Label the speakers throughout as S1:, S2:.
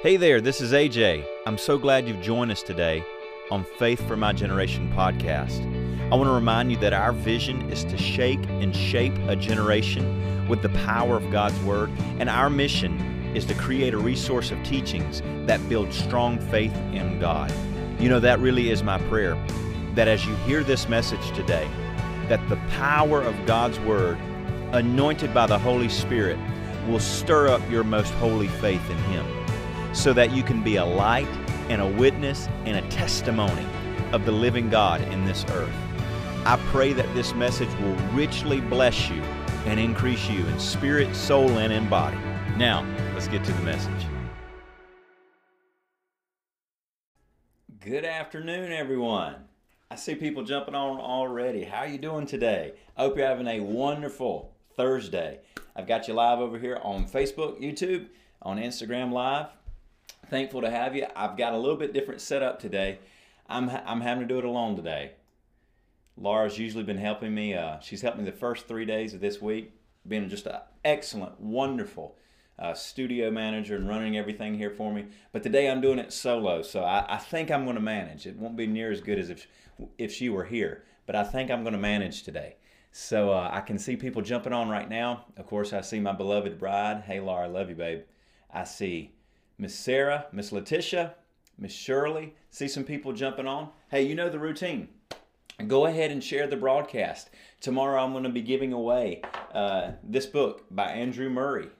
S1: Hey there, this is AJ. I'm so glad you've joined us today on Faith for My Generation podcast. I want to remind you that our vision is to shake and shape a generation with the power of God's Word, and our mission is to create a resource of teachings that build strong faith in God. You know, that really is my prayer that as you hear this message today, that the power of God's Word, anointed by the Holy Spirit, will stir up your most holy faith in Him so that you can be a light and a witness and a testimony of the living God in this earth. I pray that this message will richly bless you and increase you in spirit, soul, and in body. Now, let's get to the message. Good afternoon, everyone. I see people jumping on already. How are you doing today? I hope you're having a wonderful Thursday. I've got you live over here on Facebook, YouTube, on Instagram Live. Thankful to have you. I've got a little bit different setup today. I'm, I'm having to do it alone today. Laura's usually been helping me. Uh, she's helped me the first three days of this week, being just an excellent, wonderful uh, studio manager and running everything here for me. But today I'm doing it solo, so I, I think I'm going to manage. It won't be near as good as if if she were here, but I think I'm going to manage today. So uh, I can see people jumping on right now. Of course, I see my beloved bride. Hey, Laura, love you, babe. I see Miss Sarah, Miss Letitia, Miss Shirley. See some people jumping on. Hey, you know the routine. Go ahead and share the broadcast. Tomorrow I'm going to be giving away uh, this book by Andrew Murray,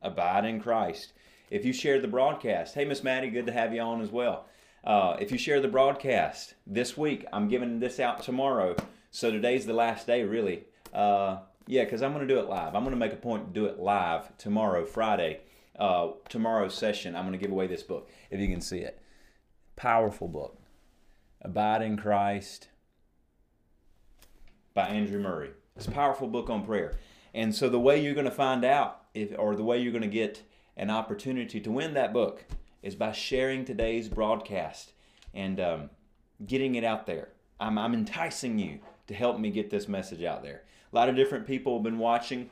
S1: Abide in Christ. If you share the broadcast, hey, Miss Maddie, good to have you on as well. Uh, if you share the broadcast this week, I'm giving this out tomorrow. So today's the last day, really. Uh, yeah, because I'm going to do it live. I'm going to make a point to do it live tomorrow, Friday uh, tomorrow's session, I'm going to give away this book, if you can see it. Powerful book. Abide in Christ by Andrew Murray. It's a powerful book on prayer. And so the way you're going to find out, if, or the way you're going to get an opportunity to win that book, is by sharing today's broadcast and um, getting it out there. I'm, I'm enticing you to help me get this message out there. A lot of different people have been watching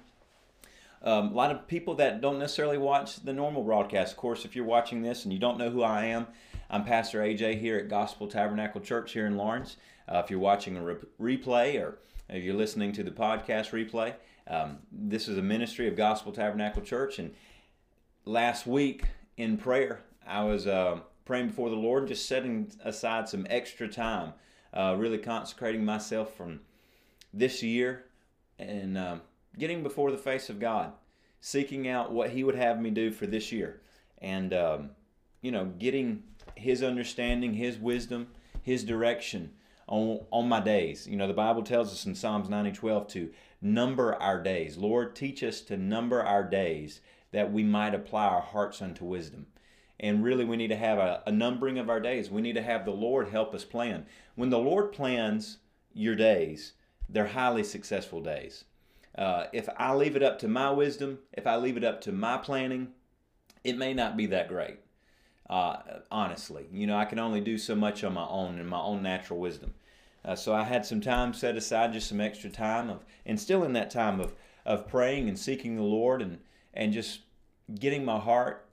S1: um, a lot of people that don't necessarily watch the normal broadcast. Of course, if you're watching this and you don't know who I am, I'm Pastor AJ here at Gospel Tabernacle Church here in Lawrence. Uh, if you're watching a re- replay or if you're listening to the podcast replay, um, this is a ministry of Gospel Tabernacle Church. And last week in prayer, I was uh, praying before the Lord, just setting aside some extra time, uh, really consecrating myself from this year and um, getting before the face of God, seeking out what He would have me do for this year, and um, you know, getting His understanding, His wisdom, His direction on on my days. You know, the Bible tells us in Psalms 90:12 to number our days. Lord, teach us to number our days that we might apply our hearts unto wisdom. And really, we need to have a, a numbering of our days. We need to have the Lord help us plan. When the Lord plans your days, they're highly successful days. Uh, if I leave it up to my wisdom, if I leave it up to my planning, it may not be that great. Uh, honestly, you know, I can only do so much on my own and my own natural wisdom. Uh, so I had some time set aside, just some extra time of, and still in that time of of praying and seeking the Lord and and just getting my heart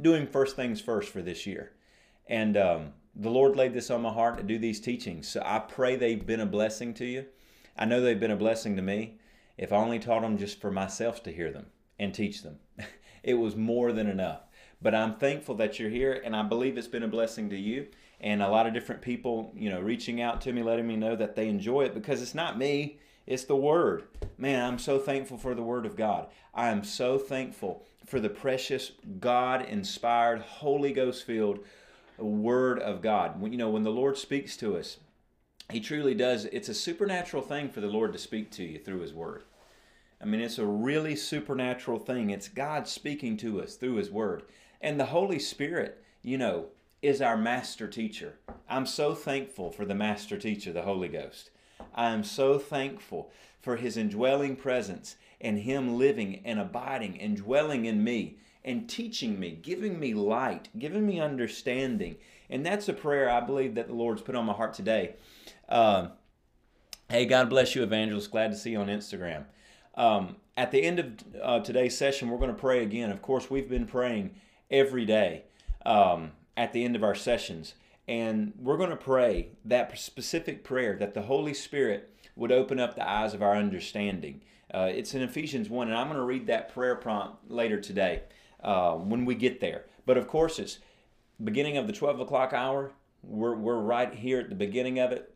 S1: doing first things first for this year. And um, the Lord laid this on my heart to do these teachings. So I pray they've been a blessing to you. I know they've been a blessing to me. If I only taught them just for myself to hear them and teach them, it was more than enough. But I'm thankful that you're here, and I believe it's been a blessing to you. And a lot of different people, you know, reaching out to me, letting me know that they enjoy it because it's not me, it's the Word. Man, I'm so thankful for the Word of God. I am so thankful for the precious, God inspired, Holy Ghost filled Word of God. When, you know, when the Lord speaks to us, He truly does. It's a supernatural thing for the Lord to speak to you through His Word. I mean, it's a really supernatural thing. It's God speaking to us through His Word. And the Holy Spirit, you know, is our master teacher. I'm so thankful for the master teacher, the Holy Ghost. I am so thankful for His indwelling presence and Him living and abiding and dwelling in me and teaching me, giving me light, giving me understanding. And that's a prayer I believe that the Lord's put on my heart today. Uh, hey, God bless you, Evangelist. Glad to see you on Instagram. Um, at the end of uh, today's session, we're going to pray again. Of course, we've been praying every day um, at the end of our sessions. And we're going to pray that specific prayer that the Holy Spirit would open up the eyes of our understanding. Uh, it's in Ephesians 1, and I'm going to read that prayer prompt later today uh, when we get there. But of course, it's beginning of the 12 o'clock hour. We're, we're right here at the beginning of it.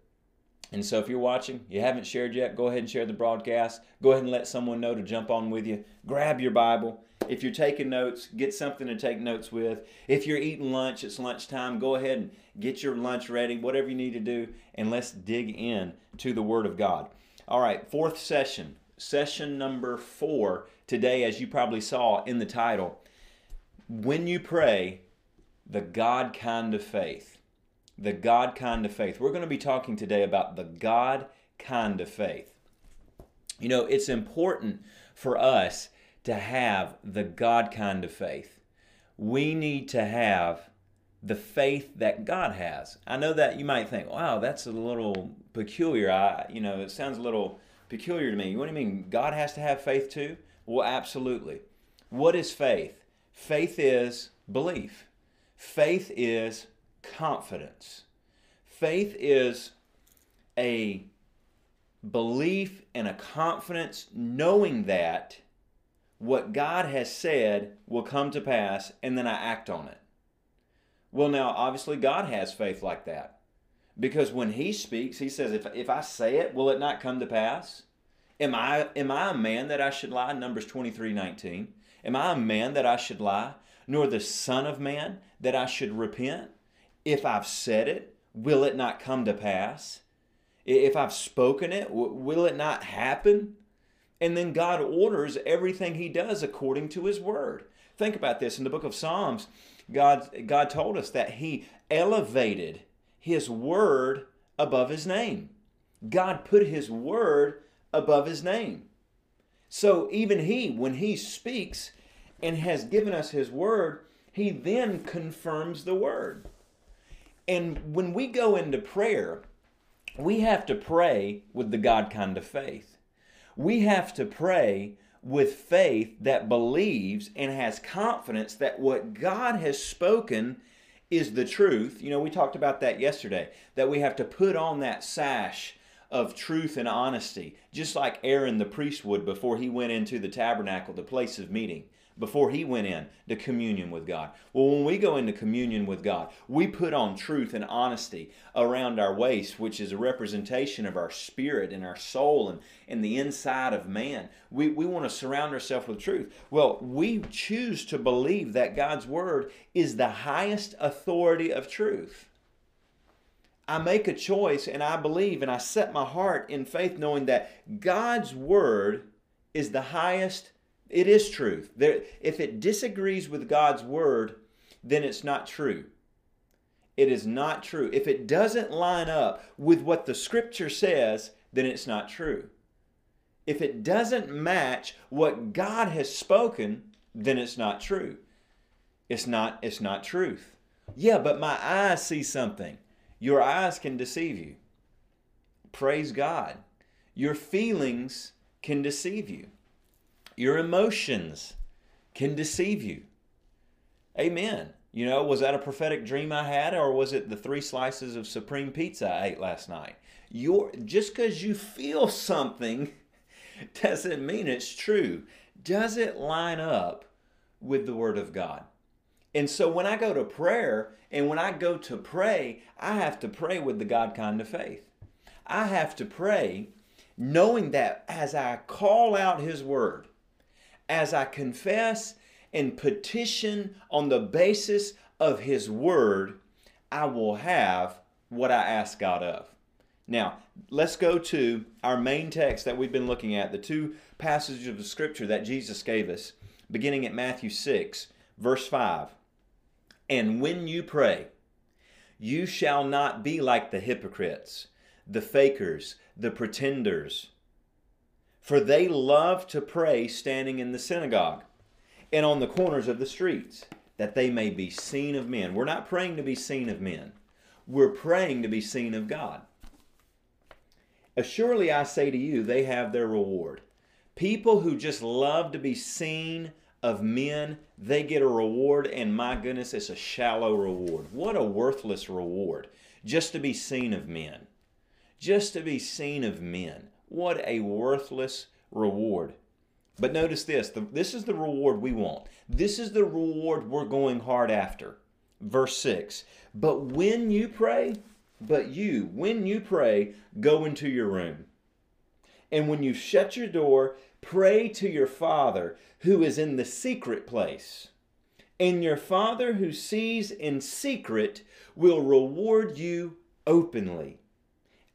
S1: And so if you're watching, you haven't shared yet, go ahead and share the broadcast. Go ahead and let someone know to jump on with you. Grab your Bible. If you're taking notes, get something to take notes with. If you're eating lunch, it's lunchtime, go ahead and get your lunch ready, whatever you need to do, and let's dig in to the Word of God. All right, fourth session, session number four today, as you probably saw in the title. When you pray, the God kind of faith. The God kind of faith. We're going to be talking today about the God kind of faith. You know, it's important for us to have the God kind of faith. We need to have the faith that God has. I know that you might think, wow, that's a little peculiar. I, you know, it sounds a little peculiar to me. What do you mean? God has to have faith too? Well, absolutely. What is faith? Faith is belief. Faith is confidence. Faith is a belief and a confidence knowing that what God has said will come to pass and then I act on it. Well, now, obviously, God has faith like that. Because when He speaks, He says, if, if I say it, will it not come to pass? Am I, am I a man that I should lie? Numbers 23 19. Am I a man that I should lie? Nor the Son of Man that I should repent? If I've said it, will it not come to pass? If I've spoken it, will it not happen? And then God orders everything He does according to His word. Think about this in the book of Psalms. God, God told us that He elevated His word above His name. God put His word above His name. So even He, when He speaks and has given us His word, He then confirms the word. And when we go into prayer, we have to pray with the God kind of faith. We have to pray with faith that believes and has confidence that what God has spoken is the truth. You know, we talked about that yesterday, that we have to put on that sash of truth and honesty, just like Aaron the priest would before he went into the tabernacle, the place of meeting before he went in to communion with God. Well, when we go into communion with God, we put on truth and honesty around our waist, which is a representation of our spirit and our soul and, and the inside of man. We, we want to surround ourselves with truth. Well, we choose to believe that God's word is the highest authority of truth. I make a choice and I believe and I set my heart in faith knowing that God's word is the highest it is truth. There, if it disagrees with God's word, then it's not true. It is not true. If it doesn't line up with what the scripture says, then it's not true. If it doesn't match what God has spoken, then it's not true. It's not it's not truth. Yeah, but my eyes see something. Your eyes can deceive you. Praise God. Your feelings can deceive you. Your emotions can deceive you. Amen. You know, was that a prophetic dream I had, or was it the three slices of supreme pizza I ate last night? Your just because you feel something doesn't mean it's true. Does it line up with the Word of God? And so when I go to prayer and when I go to pray, I have to pray with the God kind of faith. I have to pray knowing that as I call out His Word, as I confess and petition on the basis of His Word, I will have what I ask God of. Now, let's go to our main text that we've been looking at, the two passages of the Scripture that Jesus gave us, beginning at Matthew 6, verse 5. And when you pray, you shall not be like the hypocrites, the fakers, the pretenders for they love to pray standing in the synagogue and on the corners of the streets, that they may be seen of men. We're not praying to be seen of men, we're praying to be seen of God. Assuredly, I say to you, they have their reward. People who just love to be seen of men, they get a reward, and my goodness, it's a shallow reward. What a worthless reward just to be seen of men. Just to be seen of men. What a worthless reward. But notice this the, this is the reward we want. This is the reward we're going hard after. Verse 6 But when you pray, but you, when you pray, go into your room. And when you shut your door, pray to your Father who is in the secret place. And your Father who sees in secret will reward you openly.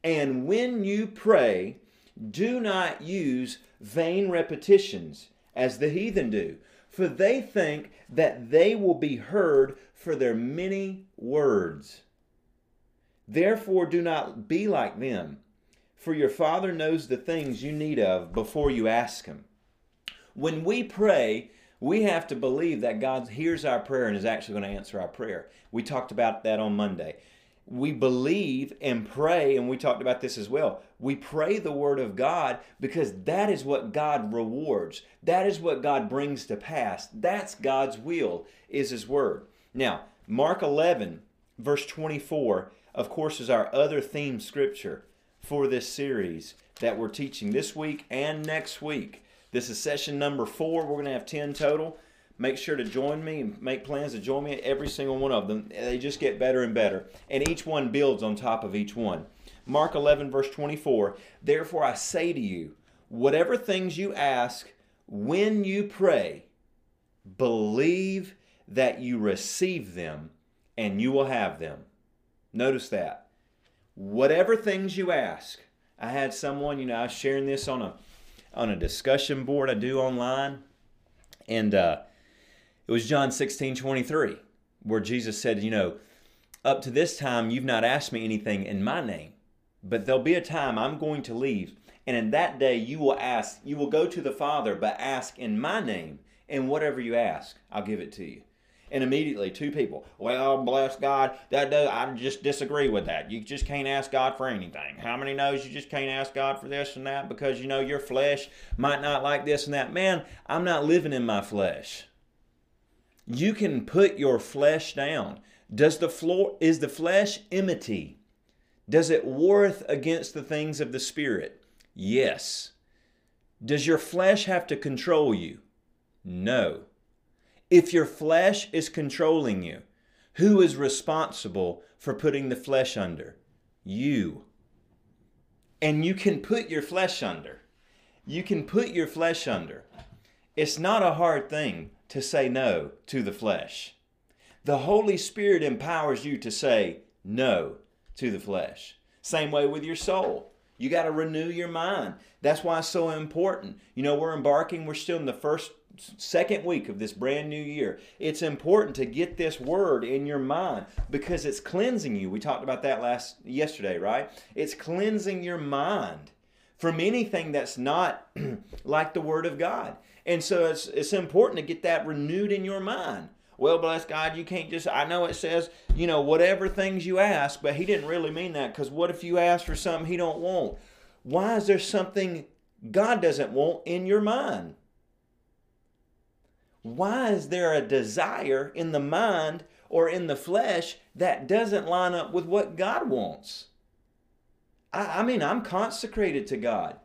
S1: And when you pray, do not use vain repetitions as the heathen do, for they think that they will be heard for their many words. Therefore, do not be like them, for your Father knows the things you need of before you ask Him. When we pray, we have to believe that God hears our prayer and is actually going to answer our prayer. We talked about that on Monday we believe and pray, and we talked about this as well. We pray the Word of God because that is what God rewards. That is what God brings to pass. That's God's will, is His Word. Now, Mark 11, verse 24, of course, is our other theme scripture for this series that we're teaching this week and next week. This is session number four. We're going to have 10 total make sure to join me and make plans to join me at every single one of them. They just get better and better. And each one builds on top of each one. Mark 11, verse 24 Therefore I say to you, whatever things you ask when you pray, believe that you receive them and you will have them. Notice that. Whatever things you ask, I had someone, you know, I was sharing this on a on a discussion board I do online, and uh, it was John 16 23, where Jesus said, You know, up to this time, you've not asked me anything in my name, but there'll be a time I'm going to leave. And in that day, you will ask, you will go to the Father, but ask in my name, and whatever you ask, I'll give it to you. And immediately, two people, well, bless God, that does, I just disagree with that. You just can't ask God for anything. How many knows you just can't ask God for this and that because you know your flesh might not like this and that? Man, I'm not living in my flesh. You can put your flesh down. Does the floor is the flesh enmity? Does it warreth against the things of the spirit? Yes. Does your flesh have to control you? No. If your flesh is controlling you, who is responsible for putting the flesh under? You. And you can put your flesh under. You can put your flesh under. It's not a hard thing to say no to the flesh. The Holy Spirit empowers you to say no to the flesh. Same way with your soul. You got to renew your mind. That's why it's so important. You know, we're embarking, we're still in the first, second week of this brand new year. It's important to get this word in your mind because it's cleansing you. We talked about that last yesterday, right? It's cleansing your mind from anything that's not like the word of God. And so it's, it's important to get that renewed in your mind. Well, bless God, you can't just, I know it says, you know, whatever things you ask, but he didn't really mean that because what if you ask for something he don't want? Why is there something God doesn't want in your mind? Why is there a desire in the mind or in the flesh that doesn't line up with what God wants? I, I mean, I'm consecrated to God.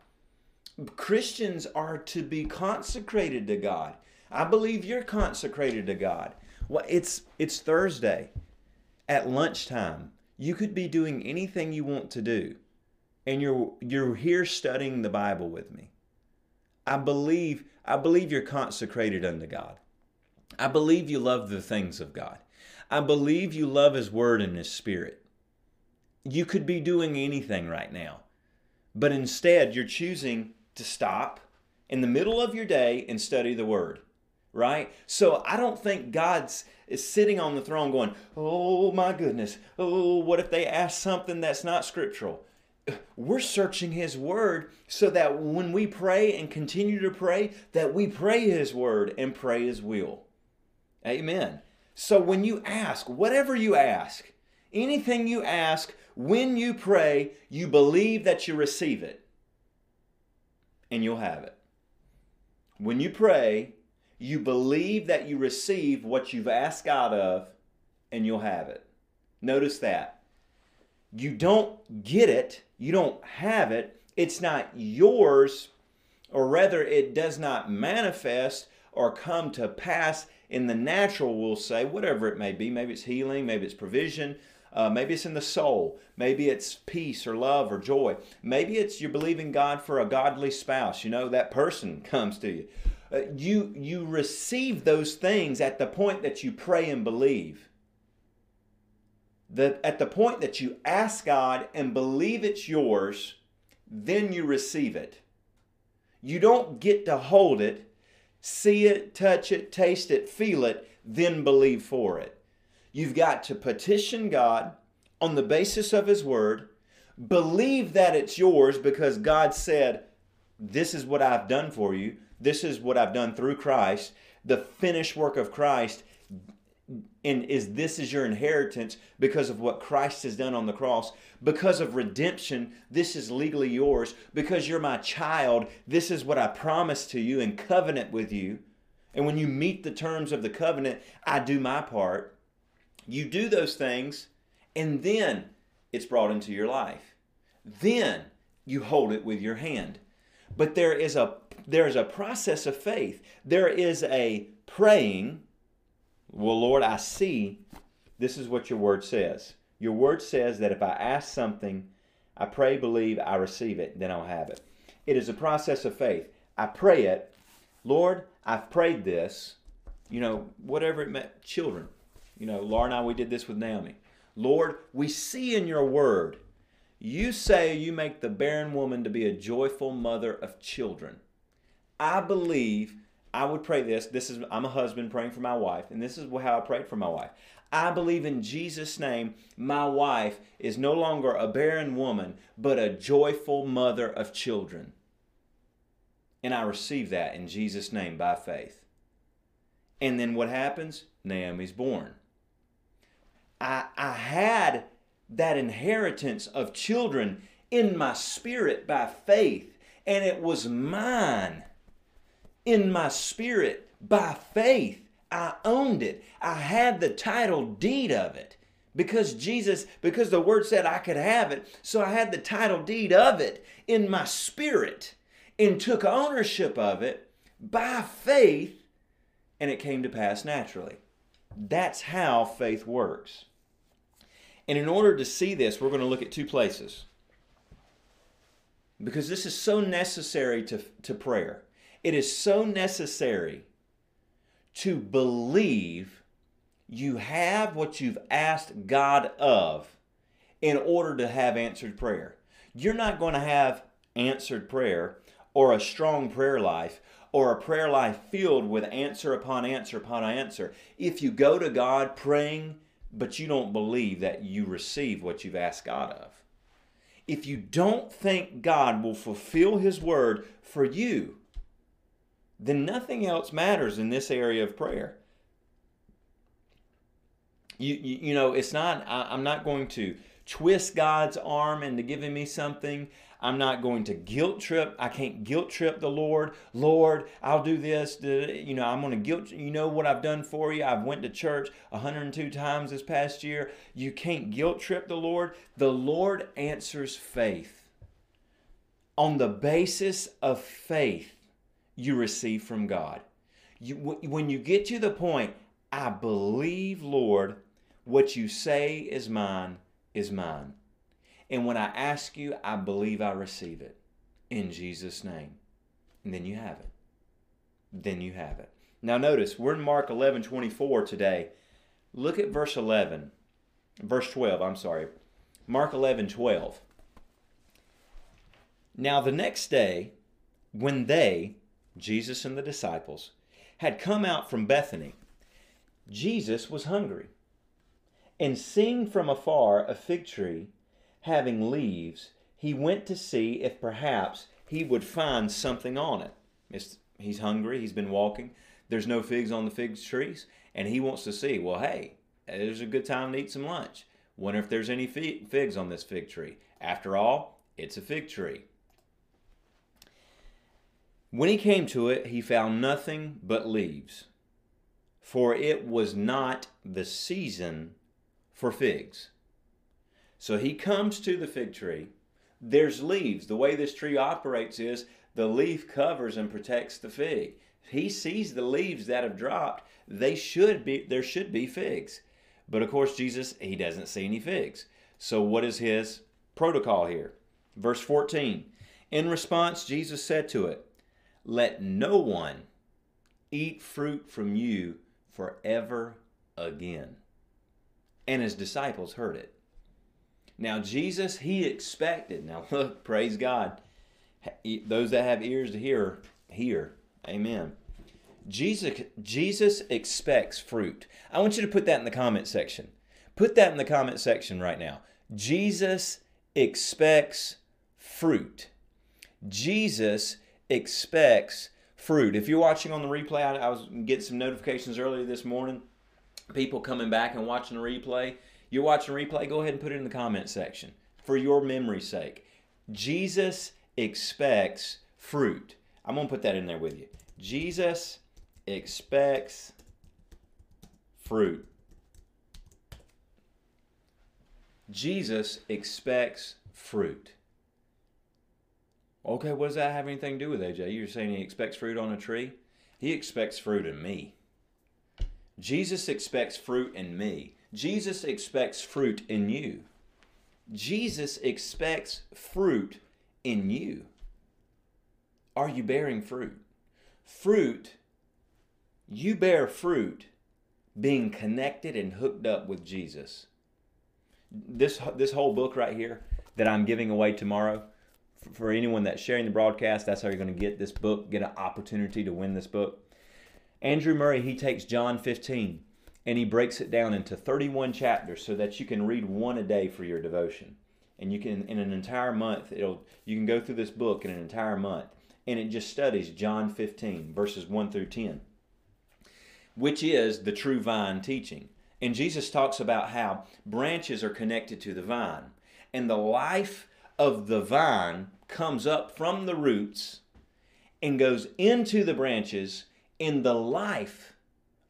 S1: Christians are to be consecrated to God. I believe you're consecrated to God. Well, it's it's Thursday at lunchtime. You could be doing anything you want to do, and you're you're here studying the Bible with me. I believe I believe you're consecrated unto God. I believe you love the things of God. I believe you love His Word and His Spirit. You could be doing anything right now, but instead you're choosing to stop in the middle of your day and study the Word, right? So I don't think God's is sitting on the throne going, oh my goodness, oh, what if they ask something that's not scriptural? We're searching His Word so that when we pray and continue to pray, that we pray His Word and pray His will. Amen. So when you ask, whatever you ask, anything you ask, when you pray, you believe that you receive it and you'll have it. When you pray, you believe that you receive what you've asked God of, and you'll have it. Notice that. You don't get it, you don't have it, it's not yours, or rather, it does not manifest or come to pass in the natural, we'll say, whatever it may be. Maybe it's healing, maybe it's provision, uh, maybe it's in the soul. Maybe it's peace or love or joy. Maybe it's you're believing God for a godly spouse. You know, that person comes to you. Uh, you you receive those things at the point that you pray and believe. That at the point that you ask God and believe it's yours, then you receive it. You don't get to hold it, see it, touch it, taste it, feel it, then believe for it. You've got to petition God on the basis of His Word, believe that it's yours because God said, This is what I've done for you, this is what I've done through Christ, the finished work of Christ. And is this is your inheritance because of what Christ has done on the cross? Because of redemption, this is legally yours. Because you're my child, this is what I promised to you and covenant with you. And when you meet the terms of the covenant, I do my part. You do those things, and then it's brought into your life. Then you hold it with your hand. But there is a there is a process of faith. There is a praying. Well, Lord, I see this is what your word says. Your word says that if I ask something, I pray, believe, I receive it, then I'll have it. It is a process of faith. I pray it. Lord, I've prayed this. You know, whatever it meant, children. You know, Laura and I, we did this with Naomi. Lord, we see in your word, you say you make the barren woman to be a joyful mother of children. I believe I would pray this. This is I'm a husband praying for my wife, and this is how I prayed for my wife. I believe in Jesus' name, my wife is no longer a barren woman, but a joyful mother of children. And I receive that in Jesus' name by faith. And then what happens? Naomi's born. I, I had that inheritance of children in my spirit by faith, and it was mine in my spirit by faith. I owned it. I had the title deed of it because Jesus, because the word said I could have it. So I had the title deed of it in my spirit and took ownership of it by faith, and it came to pass naturally. That's how faith works. And in order to see this, we're going to look at two places. Because this is so necessary to, to prayer. It is so necessary to believe you have what you've asked God of in order to have answered prayer. You're not going to have answered prayer or a strong prayer life or a prayer life filled with answer upon answer upon answer if you go to God praying but you don't believe that you receive what you've asked God of. If you don't think God will fulfill His word for you, then nothing else matters in this area of prayer. You, you, you know, it's not, I, I'm not going to twist God's arm into giving me something. I'm not going to guilt trip. I can't guilt trip the Lord. Lord, I'll do this. You know, I'm going to guilt. You know what I've done for you. I've went to church 102 times this past year. You can't guilt trip the Lord. The Lord answers faith. On the basis of faith, you receive from God. You, when you get to the point, I believe, Lord, what you say is mine is mine. And when I ask you, I believe I receive it in Jesus' name. And then you have it. Then you have it. Now notice, we're in Mark 11 24 today. Look at verse 11, verse 12, I'm sorry. Mark 11 12. Now the next day, when they, Jesus and the disciples, had come out from Bethany, Jesus was hungry. And seeing from afar a fig tree having leaves, he went to see if perhaps he would find something on it. It's, he's hungry, he's been walking, there's no figs on the fig trees, and he wants to see, well, hey, there's a good time to eat some lunch. Wonder if there's any figs on this fig tree. After all, it's a fig tree. When he came to it, he found nothing but leaves, for it was not the season for figs. So he comes to the fig tree. There's leaves. The way this tree operates is the leaf covers and protects the fig. He sees the leaves that have dropped. They should be there should be figs. But of course Jesus he doesn't see any figs. So what is his protocol here? Verse 14. In response Jesus said to it, "Let no one eat fruit from you forever again." And his disciples heard it. Now, Jesus, he expected. Now, look, praise God. Those that have ears to hear, hear. Amen. Jesus, Jesus expects fruit. I want you to put that in the comment section. Put that in the comment section right now. Jesus expects fruit. Jesus expects fruit. If you're watching on the replay, I, I was getting some notifications earlier this morning. People coming back and watching the replay you're watching replay, go ahead and put it in the comment section for your memory's sake. Jesus expects fruit. I'm going to put that in there with you. Jesus expects fruit. Jesus expects fruit. Okay, what does that have anything to do with AJ? You're saying he expects fruit on a tree? He expects fruit in me. Jesus expects fruit in me. Jesus expects fruit in you. Jesus expects fruit in you. Are you bearing fruit? Fruit, you bear fruit being connected and hooked up with Jesus. This, this whole book right here that I'm giving away tomorrow, for anyone that's sharing the broadcast, that's how you're going to get this book, get an opportunity to win this book. Andrew Murray, he takes John 15 and he breaks it down into 31 chapters so that you can read one a day for your devotion. And you can in an entire month it'll you can go through this book in an entire month. And it just studies john 15 verses 1 through 10 which is the true vine teaching. And jesus talks about how branches are connected to the vine and the life of the vine comes up from the roots and goes into the branches and the life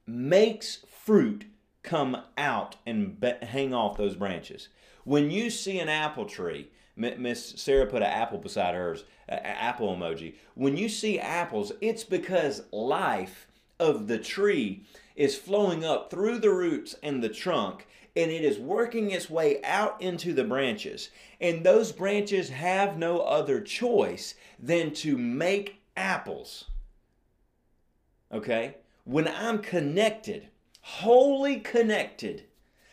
S1: makes fruit come out and be- hang off those branches. When you see an apple tree, Miss Sarah put an apple beside hers, an apple emoji. When you see apples, it's because life of the tree is flowing up through the roots and the trunk and it is working its way out into the branches. And those branches have no other choice than to make apples. Okay? When I'm connected wholly connected.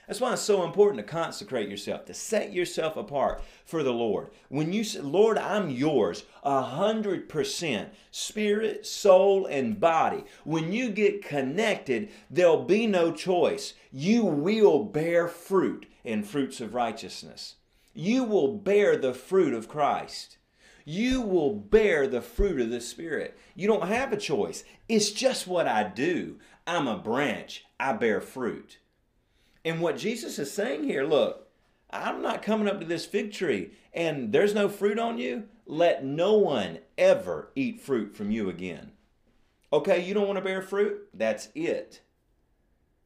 S1: That's why it's so important to consecrate yourself, to set yourself apart for the Lord. When you say, Lord, I'm yours, a hundred percent, spirit, soul, and body. When you get connected, there'll be no choice. You will bear fruit and fruits of righteousness. You will bear the fruit of Christ. You will bear the fruit of the Spirit. You don't have a choice. It's just what I do. I'm a branch, I bear fruit. And what Jesus is saying here look, I'm not coming up to this fig tree and there's no fruit on you. Let no one ever eat fruit from you again. Okay, you don't want to bear fruit? That's it.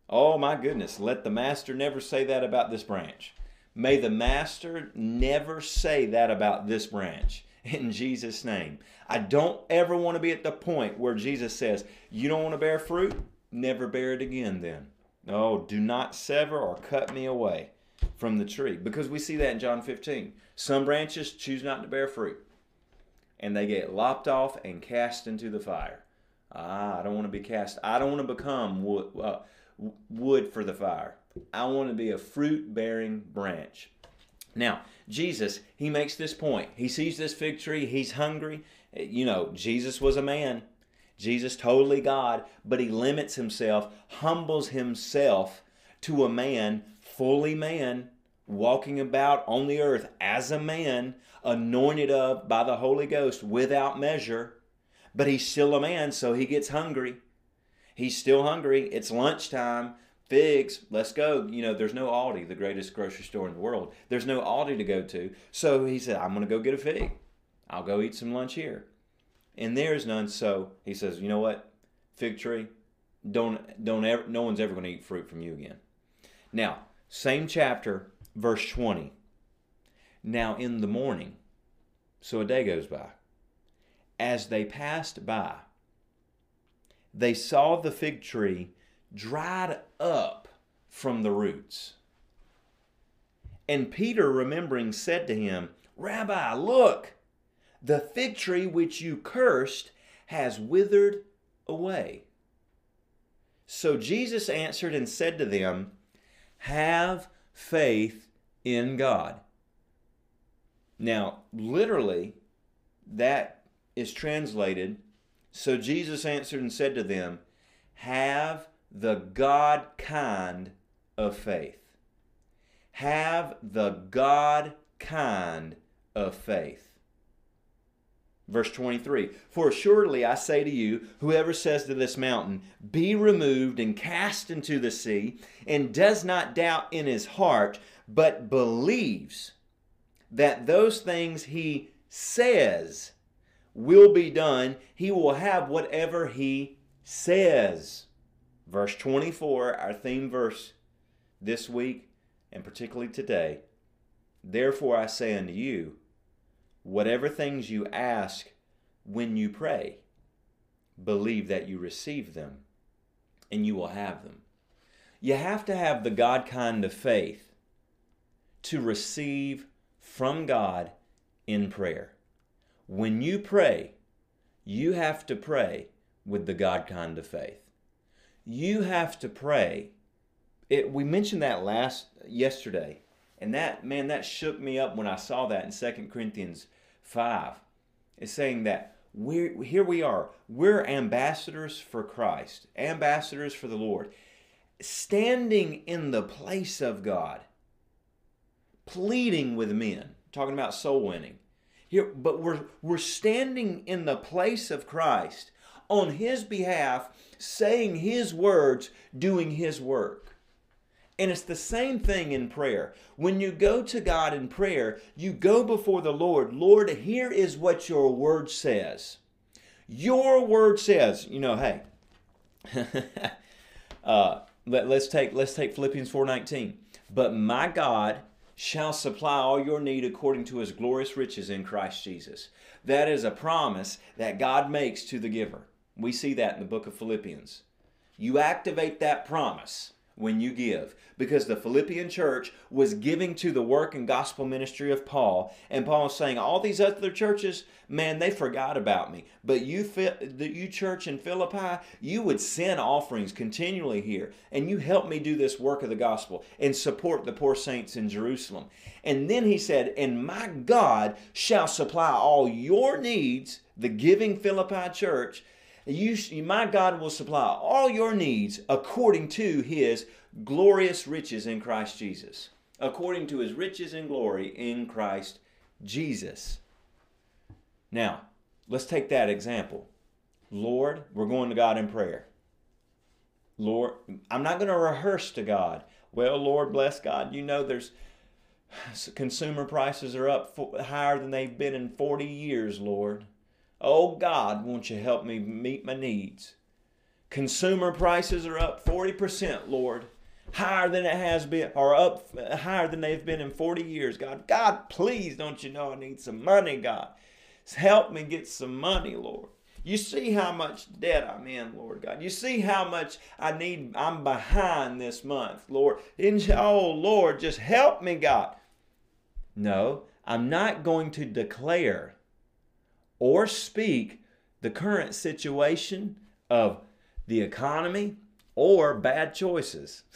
S1: Oh my goodness, let the master never say that about this branch. May the master never say that about this branch in Jesus' name. I don't ever want to be at the point where Jesus says, You don't want to bear fruit? never bear it again then. No, do not sever or cut me away from the tree. Because we see that in John 15. Some branches choose not to bear fruit, and they get lopped off and cast into the fire. Ah, I don't want to be cast. I don't want to become wood, uh, wood for the fire. I want to be a fruit bearing branch. Now, Jesus, he makes this point. He sees this fig tree. He's hungry. You know, Jesus was a man. Jesus, totally God, but he limits himself, humbles himself to a man, fully man, walking about on the earth as a man, anointed of by the Holy Ghost without measure. But he's still a man, so he gets hungry. He's still hungry. It's lunchtime. Figs, let's go. You know, there's no Aldi, the greatest grocery store in the world. There's no Aldi to go to. So he said, I'm going to go get a fig. I'll go eat some lunch here. and there is none. So he says, you know what, fig tree, don't don't ever. No one's ever going to eat fruit from you again. Now, same chapter, verse twenty. Now in the morning, so a day goes by. As they passed by, they saw the fig tree dried up from the roots. And Peter, remembering, said to him, Rabbi, look, the fig tree which you cursed has withered away. So Jesus answered and said to them, Have faith in God. Now, literally, that is translated. So Jesus answered and said to them, Have the God kind of faith. Have the God kind of faith. Verse 23 For assuredly I say to you, whoever says to this mountain, Be removed and cast into the sea, and does not doubt in his heart, but believes that those things he says will be done, he will have whatever he says. Verse 24, our theme verse this week and particularly today. Therefore I say unto you, whatever things you ask when you pray, believe that you receive them and you will have them. You have to have the God kind of faith to receive from God in prayer. When you pray, you have to pray with the God kind of faith. You have to pray. It, we mentioned that last yesterday, and that man that shook me up when I saw that in Second Corinthians five. It's saying that we're here we are. We're ambassadors for Christ, ambassadors for the Lord, standing in the place of God, pleading with men, talking about soul winning. Here, but we're we're standing in the place of Christ on his behalf, saying his words, doing his work. And it's the same thing in prayer. When you go to God in prayer, you go before the Lord. Lord, here is what your word says. Your word says, you know, hey, uh, let, us take let's take Philippians 4:19. But my God shall supply all your need according to his glorious riches in Christ Jesus. That is a promise that God makes to the giver. We see that in the book of Philippians. You activate that promise when you give because the Philippian church was giving to the work and gospel ministry of Paul and Paul was saying all these other churches man they forgot about me but you you church in Philippi you would send offerings continually here and you help me do this work of the gospel and support the poor saints in Jerusalem and then he said and my God shall supply all your needs the giving Philippi church you, my God will supply all your needs according to his glorious riches in Christ Jesus. According to his riches and glory in Christ Jesus. Now, let's take that example. Lord, we're going to God in prayer. Lord, I'm not going to rehearse to God. Well, Lord, bless God. You know, there's consumer prices are up higher than they've been in 40 years, Lord. Oh God, won't you help me meet my needs? Consumer prices are up 40%, Lord. Higher than it has been, or up higher than they've been in 40 years, God. God, please, don't you know I need some money, God? Help me get some money, Lord. You see how much debt I'm in, Lord God. You see how much I need, I'm behind this month, Lord. oh, Lord, just help me, God. No, I'm not going to declare or speak the current situation of the economy or bad choices.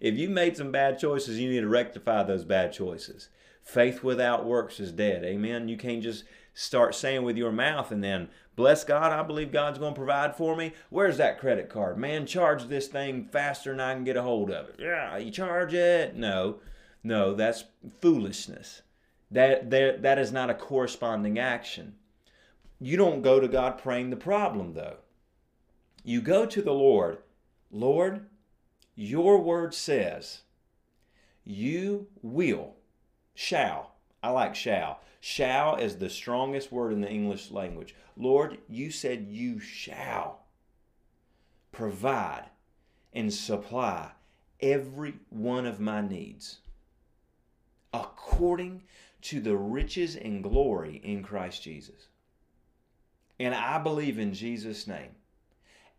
S1: If you made some bad choices, you need to rectify those bad choices. Faith without works is dead. Amen. You can't just start saying with your mouth and then, bless God, I believe God's going to provide for me. Where's that credit card? Man, charge this thing faster than I can get a hold of it. Yeah, you charge it? No, no, that's foolishness. That, that, that is not a corresponding action. You don't go to God praying the problem, though. You go to the Lord, Lord, your word says, you will, shall, I like shall. Shall is the strongest word in the English language. Lord, you said you shall provide and supply every one of my needs according to the riches and glory in Christ Jesus. And I believe in Jesus' name.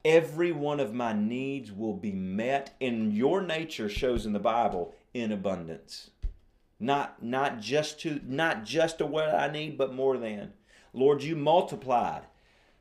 S1: Every one of my needs will be met, and your nature shows in the Bible in abundance. Not, not just to not just to what I need, but more than. Lord, you multiplied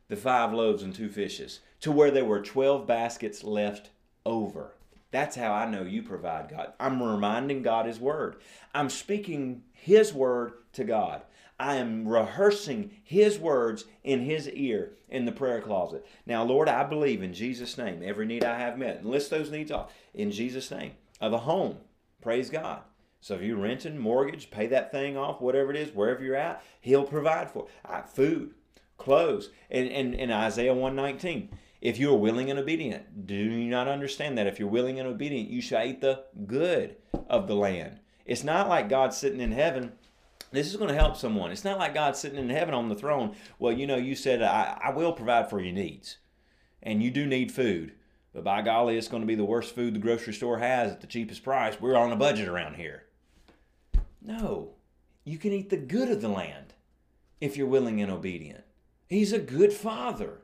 S1: the five loaves and two fishes to where there were 12 baskets left over. That's how I know you provide God. I'm reminding God His Word. I'm speaking His Word to God. I am rehearsing His words in His ear in the prayer closet. Now, Lord, I believe in Jesus' name every need I have met. And list those needs off in Jesus' name. Of a home, praise God. So if you're renting, mortgage, pay that thing off, whatever it is, wherever you're at, He'll provide for food, clothes. And in Isaiah 119, if you are willing and obedient. Do you not understand that if you're willing and obedient, you shall eat the good of the land? It's not like God's sitting in heaven. This is going to help someone. It's not like God sitting in heaven on the throne. Well, you know, you said, I, I will provide for your needs. And you do need food. But by golly, it's going to be the worst food the grocery store has at the cheapest price. We're on a budget around here. No, you can eat the good of the land if you're willing and obedient. He's a good father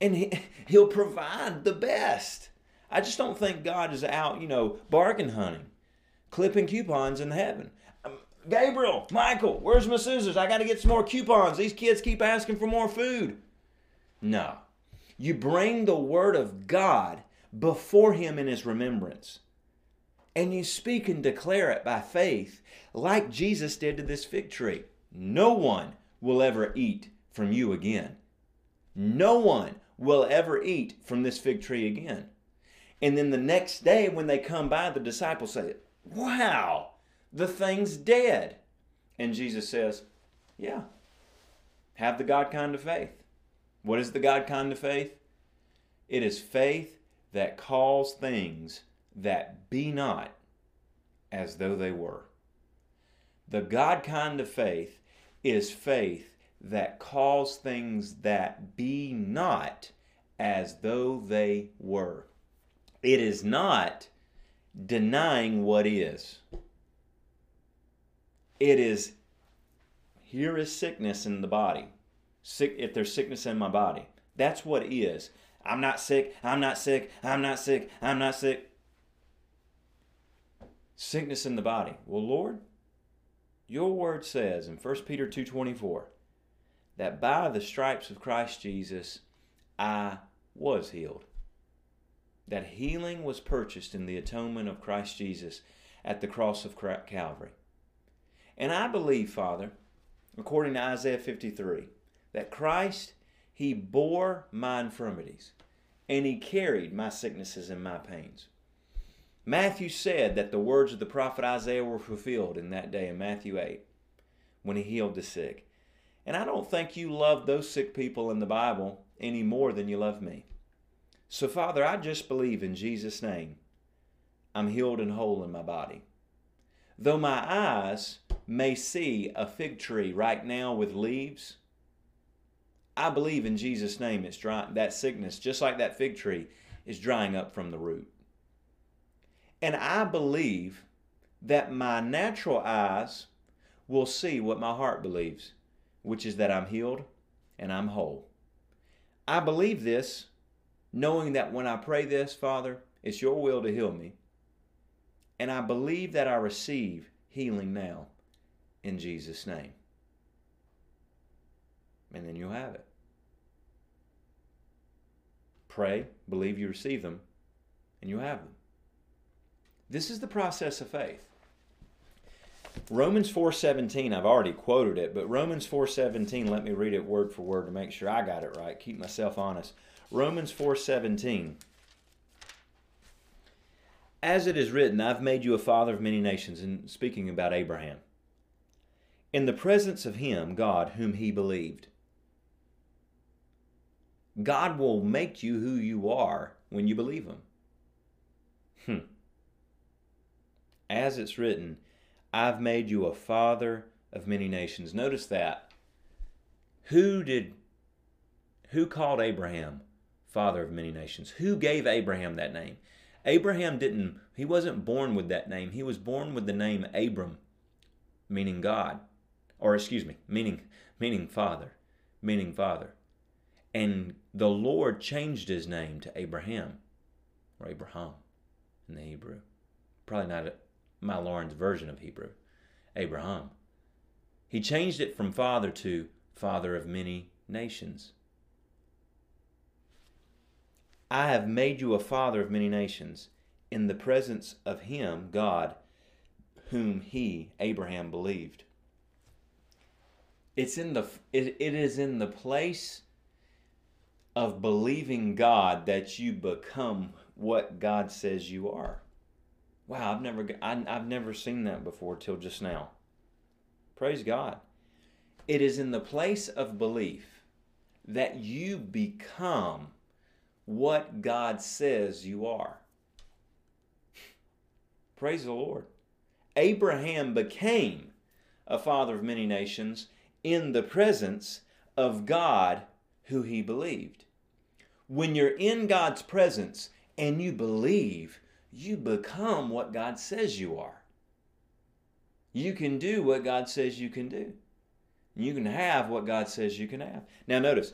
S1: and he, he'll provide the best. I just don't think God is out, you know, bargain hunting, clipping coupons in heaven. Gabriel, Michael, where's my scissors? I got to get some more coupons. These kids keep asking for more food. No. You bring the word of God before him in his remembrance. And you speak and declare it by faith, like Jesus did to this fig tree. No one will ever eat from you again. No one will ever eat from this fig tree again. And then the next day, when they come by, the disciples say, Wow, the thing's dead. And Jesus says, Yeah, have the God kind of faith. What is the God kind of faith? It is faith that calls things that be not as though they were. The God kind of faith is faith that calls things that be not as though they were. It is not denying what is. It is here is sickness in the body. Sick if there's sickness in my body. That's what it is. I'm not sick. I'm not sick. I'm not sick. I'm not sick. Sickness in the body. Well, Lord, your word says in 1 Peter 2:24 that by the stripes of Christ Jesus I was healed. That healing was purchased in the atonement of Christ Jesus at the cross of Calvary. And I believe, Father, according to Isaiah 53, that Christ, He bore my infirmities and He carried my sicknesses and my pains. Matthew said that the words of the prophet Isaiah were fulfilled in that day in Matthew 8 when He healed the sick. And I don't think you love those sick people in the Bible any more than you love me. So, Father, I just believe in Jesus' name I'm healed and whole in my body. Though my eyes may see a fig tree right now with leaves, I believe in Jesus' name it's dry, that sickness, just like that fig tree, is drying up from the root. And I believe that my natural eyes will see what my heart believes which is that I'm healed and I'm whole. I believe this, knowing that when I pray this, Father, it's your will to heal me. And I believe that I receive healing now in Jesus' name. And then you'll have it. Pray, believe you receive them, and you have them. This is the process of faith. Romans 4:17, I've already quoted it, but Romans 4:17, let me read it word for word to make sure I got it right, keep myself honest. Romans 4:17 As it is written, I've made you a father of many nations, and speaking about Abraham. In the presence of him, God, whom he believed. God will make you who you are when you believe him. Hmm. As it's written, I've made you a father of many nations. Notice that. Who did who called Abraham father of many nations? Who gave Abraham that name? Abraham didn't he wasn't born with that name. He was born with the name Abram, meaning God. Or excuse me, meaning meaning father, meaning father. And the Lord changed his name to Abraham or Abraham in the Hebrew. Probably not my Laurens version of Hebrew. Abraham. He changed it from father to father of many nations. I have made you a father of many nations in the presence of him, God, whom he, Abraham, believed. It's in the it, it is in the place of believing God that you become what God says you are. Wow, I've never I, I've never seen that before till just now. Praise God. It is in the place of belief that you become what God says you are. Praise the Lord. Abraham became a father of many nations in the presence of God who he believed. When you're in God's presence and you believe, you become what God says you are. You can do what God says you can do. You can have what God says you can have. Now, notice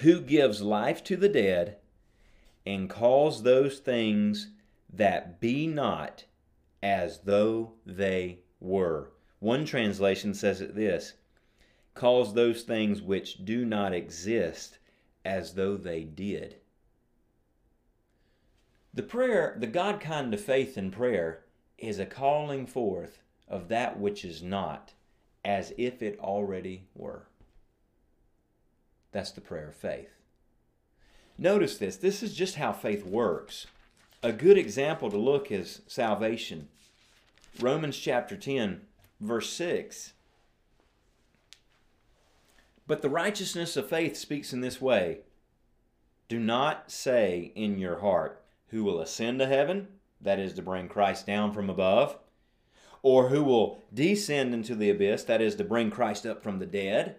S1: who gives life to the dead and calls those things that be not as though they were. One translation says it this calls those things which do not exist as though they did. The prayer, the God kind of faith in prayer, is a calling forth of that which is not as if it already were. That's the prayer of faith. Notice this. This is just how faith works. A good example to look is salvation. Romans chapter 10, verse 6. But the righteousness of faith speaks in this way Do not say in your heart, Who will ascend to heaven? That is to bring Christ down from above. Or who will descend into the abyss? That is to bring Christ up from the dead.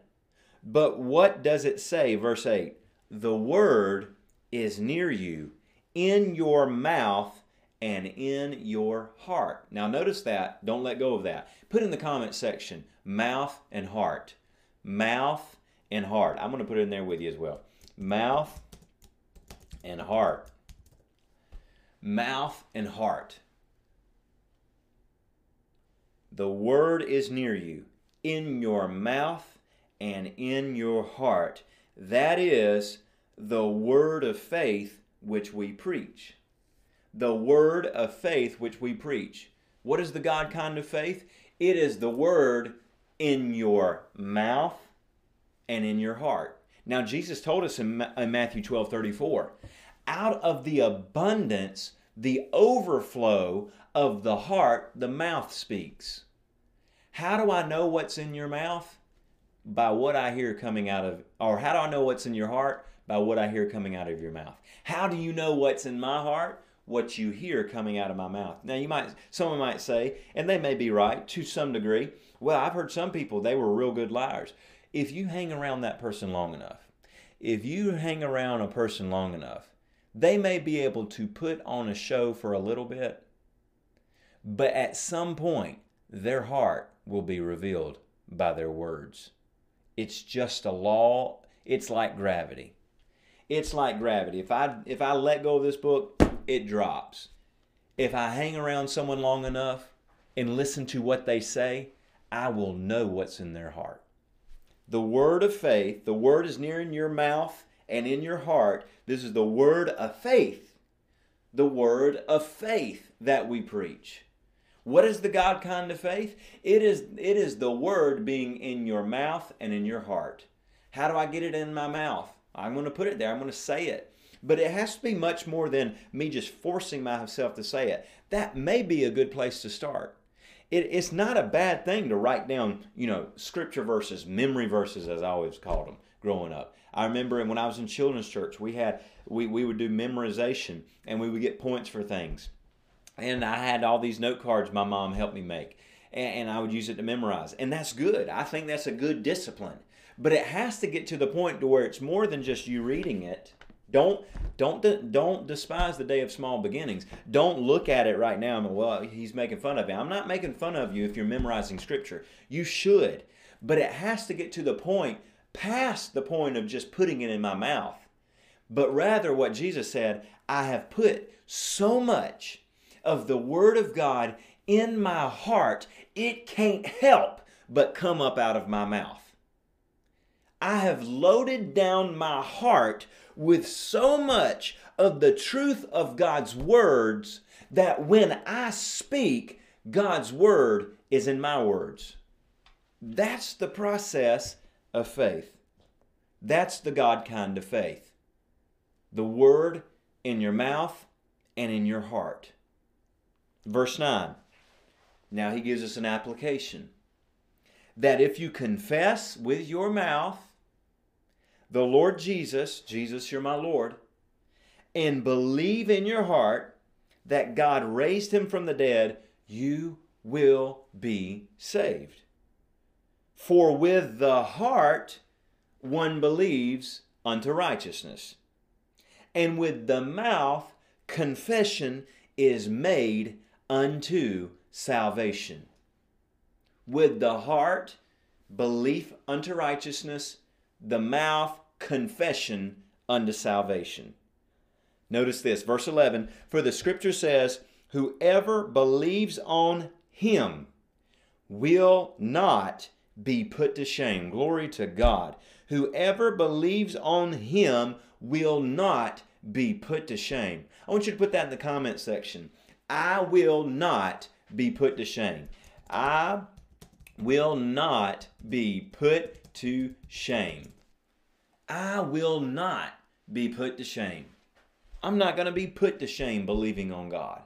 S1: But what does it say? Verse 8 The word is near you, in your mouth and in your heart. Now, notice that. Don't let go of that. Put in the comment section mouth and heart. Mouth and heart. I'm going to put it in there with you as well. Mouth and heart. Mouth and heart. The word is near you, in your mouth and in your heart. That is the word of faith which we preach. The word of faith which we preach. What is the God kind of faith? It is the word in your mouth and in your heart. Now, Jesus told us in Matthew 12 34, out of the abundance, the overflow of the heart, the mouth speaks. How do I know what's in your mouth? by what I hear coming out of, or how do I know what's in your heart? By what I hear coming out of your mouth. How do you know what's in my heart? What you hear coming out of my mouth. Now, you might, someone might say, and they may be right to some degree. Well, I've heard some people, they were real good liars. If you hang around that person long enough, if you hang around a person long enough, they may be able to put on a show for a little bit, but at some point, their heart will be revealed by their words. It's just a law. It's like gravity. It's like gravity. If I if I let go of this book, it drops. If I hang around someone long enough and listen to what they say, I will know what's in their heart. The word of faith, the word is near in your mouth and in your heart. This is the word of faith. The word of faith that we preach. What is the God kind of faith? It is, it is the word being in your mouth and in your heart. How do I get it in my mouth? I'm going to put it there. I'm going to say it. But it has to be much more than me just forcing myself to say it. That may be a good place to start. It, it's not a bad thing to write down, you know, scripture verses, memory verses, as I always called them growing up. I remember when I was in children's church, we had we, we would do memorization and we would get points for things and I had all these note cards my mom helped me make. and, and I would use it to memorize. And that's good. I think that's a good discipline. But it has to get to the point to where it's more than just you reading it. Don't don't don't despise the day of small beginnings. Don't look at it right now and well, he's making fun of you. I'm not making fun of you if you're memorizing scripture. You should, but it has to get to the point past the point of just putting it in my mouth. But rather what Jesus said, I have put so much of the word of God in my heart, it can't help but come up out of my mouth. I have loaded down my heart with so much of the truth of God's words that when I speak, God's word is in my words. That's the process of faith. That's the God kind of faith. The word in your mouth and in your heart. Verse 9 now he gives us an application that if you confess with your mouth the Lord Jesus, Jesus, you're my Lord, and believe in your heart that God raised him from the dead, you will be saved. For with the heart one believes unto righteousness, and with the mouth confession is made unto salvation. With the heart, belief unto righteousness, the mouth, confession unto salvation. Notice this, verse 11 For the scripture says, Whoever believes on him will not be put to shame. Glory to God. Whoever believes on him will not be put to shame. I want you to put that in the comment section. I will not be put to shame. I will not be put to shame. I will not be put to shame. I'm not going to be put to shame believing on God.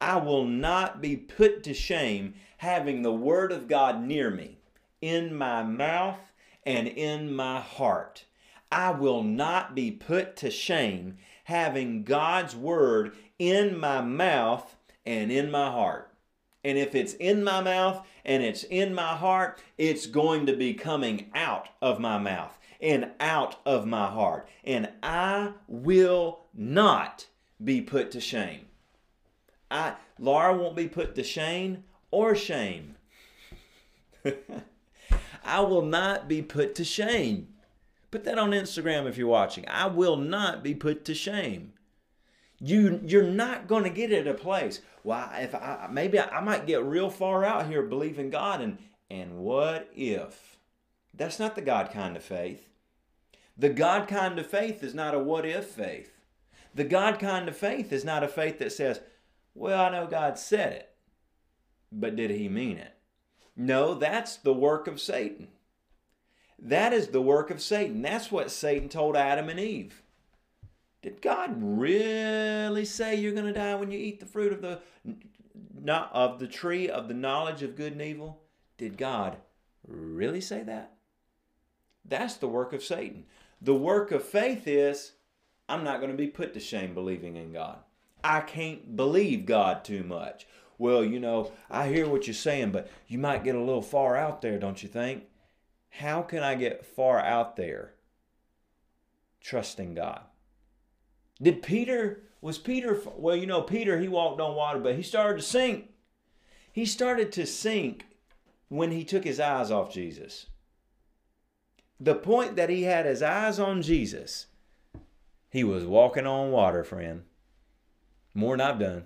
S1: I will not be put to shame having the Word of God near me, in my mouth and in my heart. I will not be put to shame having God's Word in my mouth and in my heart. And if it's in my mouth and it's in my heart, it's going to be coming out of my mouth and out of my heart. And I will not be put to shame. I Laura won't be put to shame or shame. I will not be put to shame. Put that on Instagram if you're watching. I will not be put to shame. You you're not going to get at a place. Well, if I maybe I, I might get real far out here believing God and and what if? That's not the God kind of faith. The God kind of faith is not a what if faith. The God kind of faith is not a faith that says, well, I know God said it, but did he mean it? No, that's the work of Satan. That is the work of Satan. That's what Satan told Adam and Eve. Did God really say you're going to die when you eat the fruit of the not of the tree of the knowledge of good and evil? Did God really say that? That's the work of Satan. The work of faith is I'm not going to be put to shame believing in God. I can't believe God too much. Well, you know, I hear what you're saying, but you might get a little far out there, don't you think? How can I get far out there? Trusting God. Did Peter, was Peter, well, you know, Peter, he walked on water, but he started to sink. He started to sink when he took his eyes off Jesus. The point that he had his eyes on Jesus, he was walking on water, friend. More than I've done.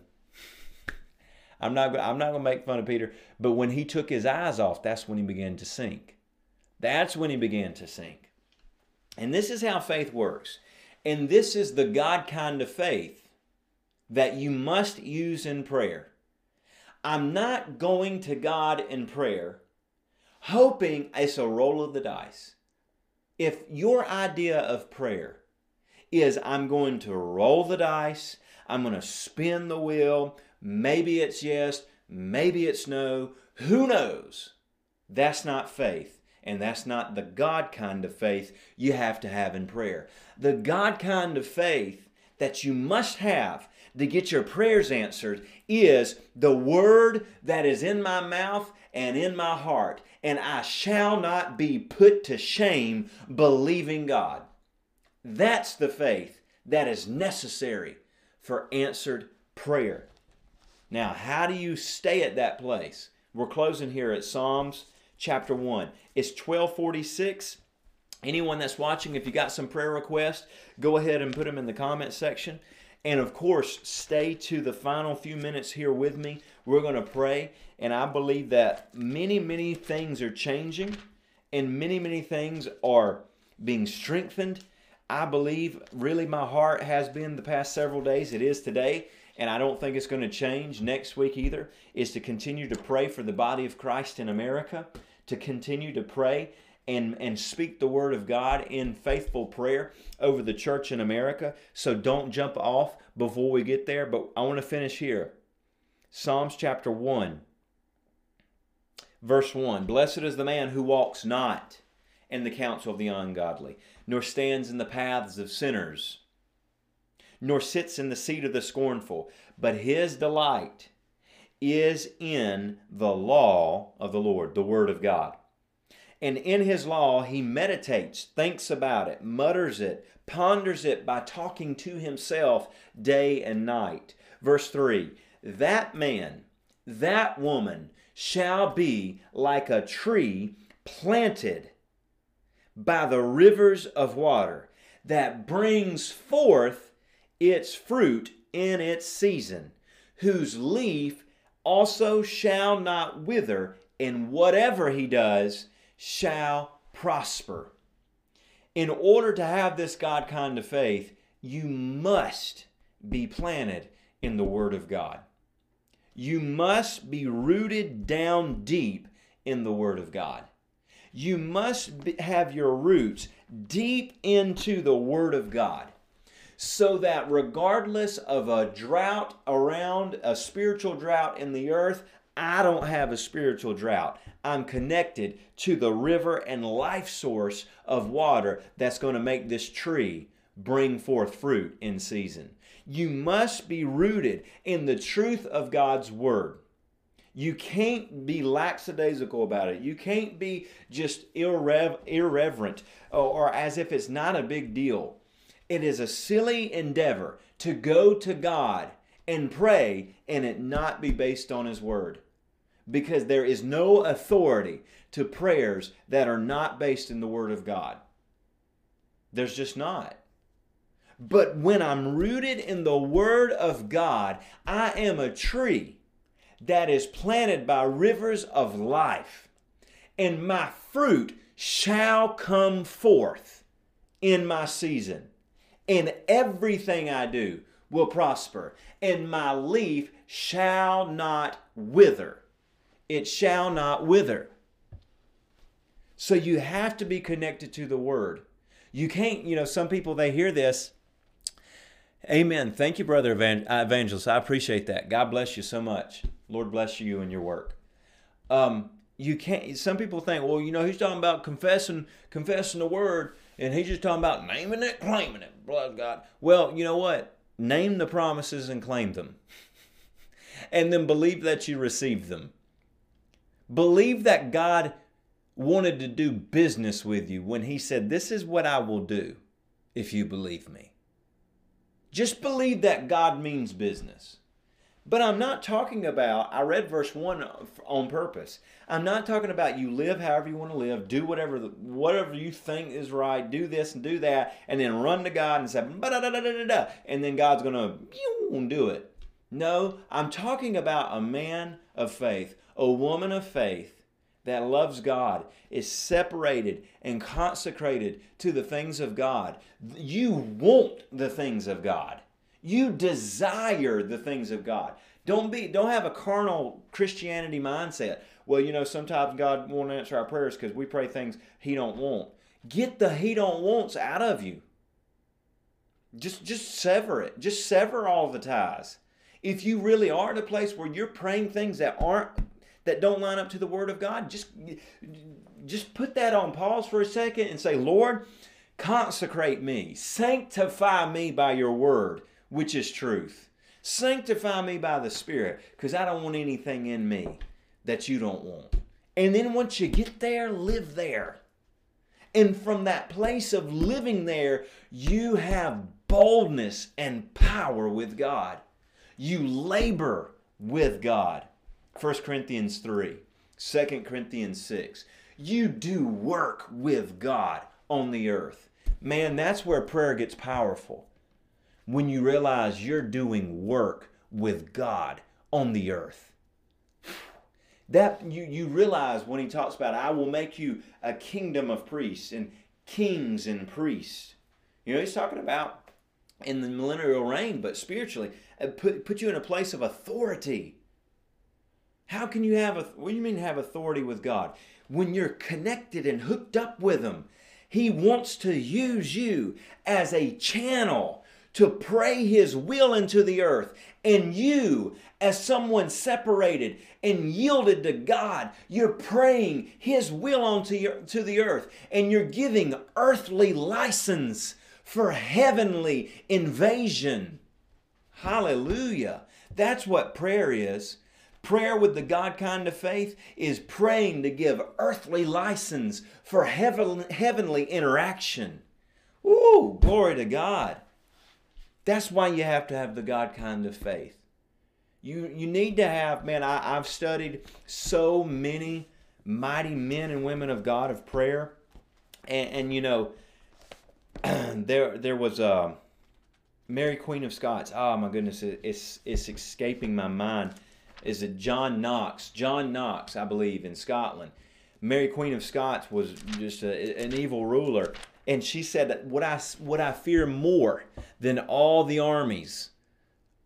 S1: I'm not, I'm not going to make fun of Peter, but when he took his eyes off, that's when he began to sink. That's when he began to sink. And this is how faith works. And this is the God kind of faith that you must use in prayer. I'm not going to God in prayer hoping it's a roll of the dice. If your idea of prayer is I'm going to roll the dice, I'm going to spin the wheel, maybe it's yes, maybe it's no, who knows? That's not faith. And that's not the God kind of faith you have to have in prayer. The God kind of faith that you must have to get your prayers answered is the word that is in my mouth and in my heart, and I shall not be put to shame believing God. That's the faith that is necessary for answered prayer. Now, how do you stay at that place? We're closing here at Psalms chapter 1. It's 1246. Anyone that's watching, if you got some prayer requests, go ahead and put them in the comment section. And of course, stay to the final few minutes here with me. We're going to pray. And I believe that many, many things are changing and many, many things are being strengthened. I believe really my heart has been the past several days. It is today. And I don't think it's going to change next week either. Is to continue to pray for the body of Christ in America, to continue to pray and, and speak the word of God in faithful prayer over the church in America. So don't jump off before we get there. But I want to finish here. Psalms chapter 1, verse 1 Blessed is the man who walks not in the counsel of the ungodly, nor stands in the paths of sinners, nor sits in the seat of the scornful, but his delight is in the law of the Lord, the Word of God. And in his law, he meditates, thinks about it, mutters it, ponders it by talking to himself day and night. Verse 3 That man, that woman shall be like a tree planted by the rivers of water that brings forth its fruit in its season, whose leaf also shall not wither, and whatever he does, shall prosper. In order to have this God kind of faith, you must be planted in the Word of God. You must be rooted down deep in the Word of God. You must be, have your roots deep into the Word of God so that regardless of a drought around, a spiritual drought in the earth, I don't have a spiritual drought. I'm connected to the river and life source of water that's going to make this tree bring forth fruit in season. You must be rooted in the truth of God's word. You can't be lackadaisical about it. You can't be just irrev- irreverent or, or as if it's not a big deal. It is a silly endeavor to go to God and pray and it not be based on His Word because there is no authority to prayers that are not based in the Word of God. There's just not. But when I'm rooted in the Word of God, I am a tree that is planted by rivers of life, and my fruit shall come forth in my season, and everything I do will prosper, and my leaf shall not wither it shall not wither. So you have to be connected to the word. You can't, you know, some people they hear this. Amen. Thank you, brother uh, evangelist. I appreciate that. God bless you so much. Lord bless you and your work. Um, you can't. Some people think, well, you know, he's talking about confessing, confessing the word, and he's just talking about naming it, claiming it. Blood God. Well, you know what? Name the promises and claim them, and then believe that you received them. Believe that God wanted to do business with you when He said, This is what I will do if you believe me. Just believe that God means business. But I'm not talking about, I read verse 1 on purpose. I'm not talking about you live however you want to live, do whatever whatever you think is right, do this and do that, and then run to God and say, and then God's going to do it. No, I'm talking about a man of faith a woman of faith that loves God is separated and consecrated to the things of God. You want the things of God. You desire the things of God. Don't be don't have a carnal Christianity mindset. Well, you know, sometimes God won't answer our prayers because we pray things he don't want. Get the he don't wants out of you. Just just sever it. Just sever all the ties. If you really are at a place where you're praying things that aren't that don't line up to the word of God, just just put that on pause for a second and say, "Lord, consecrate me. Sanctify me by your word, which is truth." Sanctify me by the Spirit because I don't want anything in me that you don't want. And then once you get there, live there. And from that place of living there, you have boldness and power with God. You labor with God. 1 Corinthians 3, 2 Corinthians 6. You do work with God on the earth. Man, that's where prayer gets powerful. When you realize you're doing work with God on the earth. That you, you realize when he talks about, I will make you a kingdom of priests and kings and priests. You know, he's talking about in the millennial reign, but spiritually, uh, put, put you in a place of authority. How can you have, what do you mean have authority with God? When you're connected and hooked up with Him, He wants to use you as a channel to pray His will into the earth. And you, as someone separated and yielded to God, you're praying His will onto your, to the earth, and you're giving earthly license for heavenly invasion. Hallelujah. That's what prayer is. Prayer with the God kind of faith is praying to give earthly license for heaven, heavenly interaction. Ooh, glory to God. That's why you have to have the God kind of faith. You, you need to have, man, I, I've studied so many mighty men and women of God of prayer. And, and you know, there there was uh, Mary Queen of Scots. Oh my goodness, it's it's escaping my mind. Is it John Knox? John Knox, I believe, in Scotland. Mary Queen of Scots was just a, an evil ruler, and she said that what I what I fear more than all the armies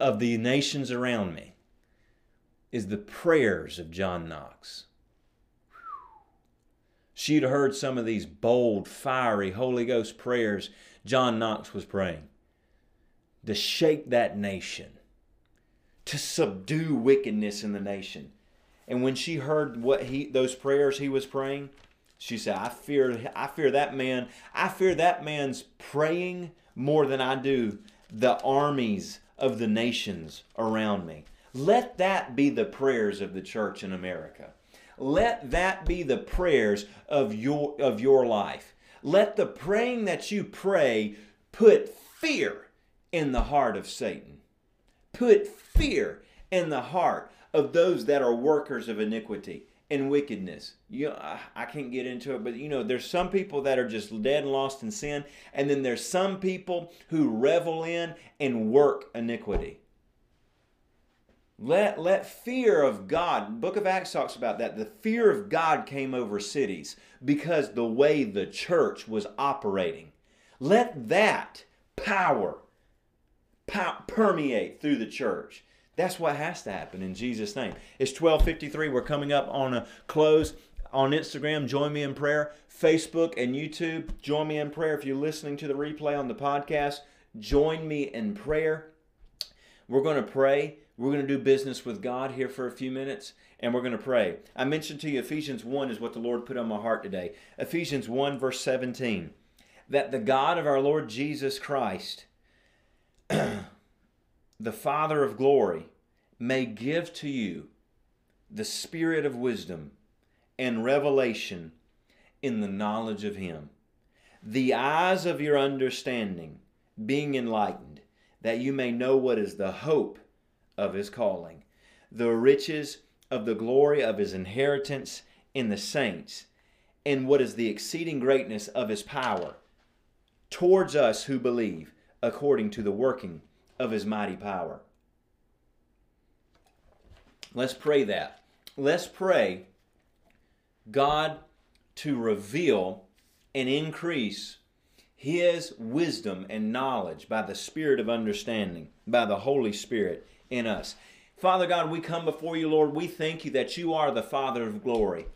S1: of the nations around me is the prayers of John Knox. She'd heard some of these bold, fiery Holy Ghost prayers John Knox was praying to shake that nation, to subdue wickedness in the nation. And when she heard what he those prayers he was praying, she said, I fear I fear that man. I fear that man's praying more than I do the armies of the nations around me. Let that be the prayers of the church in America. Let that be the prayers of your of your life. Let the praying that you pray put fear in the heart of Satan. Put fear in the heart of those that are workers of iniquity and wickedness. You know, I can't get into it, but you know, there's some people that are just dead and lost in sin, and then there's some people who revel in and work iniquity. Let, let fear of God, Book of Acts talks about that. The fear of God came over cities because the way the church was operating. Let that power, pow, permeate through the church. That's what has to happen in Jesus' name. It's 1253. We're coming up on a close on Instagram. Join me in prayer. Facebook and YouTube. Join me in prayer. If you're listening to the replay on the podcast, join me in prayer. We're going to pray. We're going to do business with God here for a few minutes and we're going to pray. I mentioned to you Ephesians 1 is what the Lord put on my heart today. Ephesians 1, verse 17. That the God of our Lord Jesus Christ, the Father of glory, may give to you the spirit of wisdom and revelation in the knowledge of Him, the eyes of your understanding being enlightened, that you may know what is the hope of His calling, the riches of the glory of His inheritance in the saints, and what is the exceeding greatness of His power towards us who believe, according to the working of his mighty power. Let's pray that. Let's pray God to reveal and increase his wisdom and knowledge by the spirit of understanding, by the Holy Spirit in us. Father God, we come before you, Lord. We thank you that you are the Father of glory.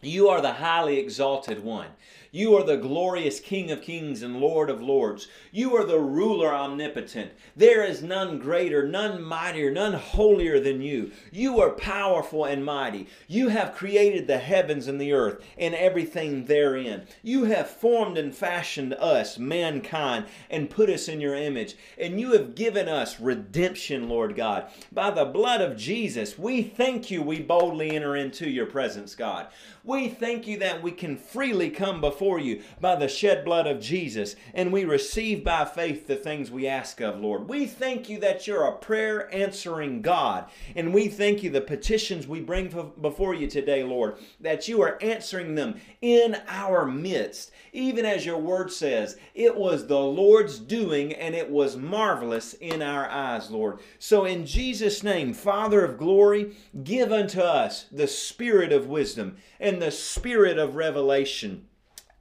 S1: You are the highly exalted one. You are the glorious King of kings and Lord of lords. You are the ruler omnipotent. There is none greater, none mightier, none holier than you. You are powerful and mighty. You have created the heavens and the earth and everything therein. You have formed and fashioned us, mankind, and put us in your image. And you have given us redemption, Lord God. By the blood of Jesus, we thank you we boldly enter into your presence, God. We thank you that we can freely come before you by the shed blood of Jesus, and we receive by faith the things we ask of, Lord. We thank you that you're a prayer answering God, and we thank you the petitions we bring before you today, Lord, that you are answering them in our midst. Even as your word says, it was the Lord's doing, and it was marvelous in our eyes, Lord. So, in Jesus' name, Father of glory, give unto us the spirit of wisdom and the spirit of revelation.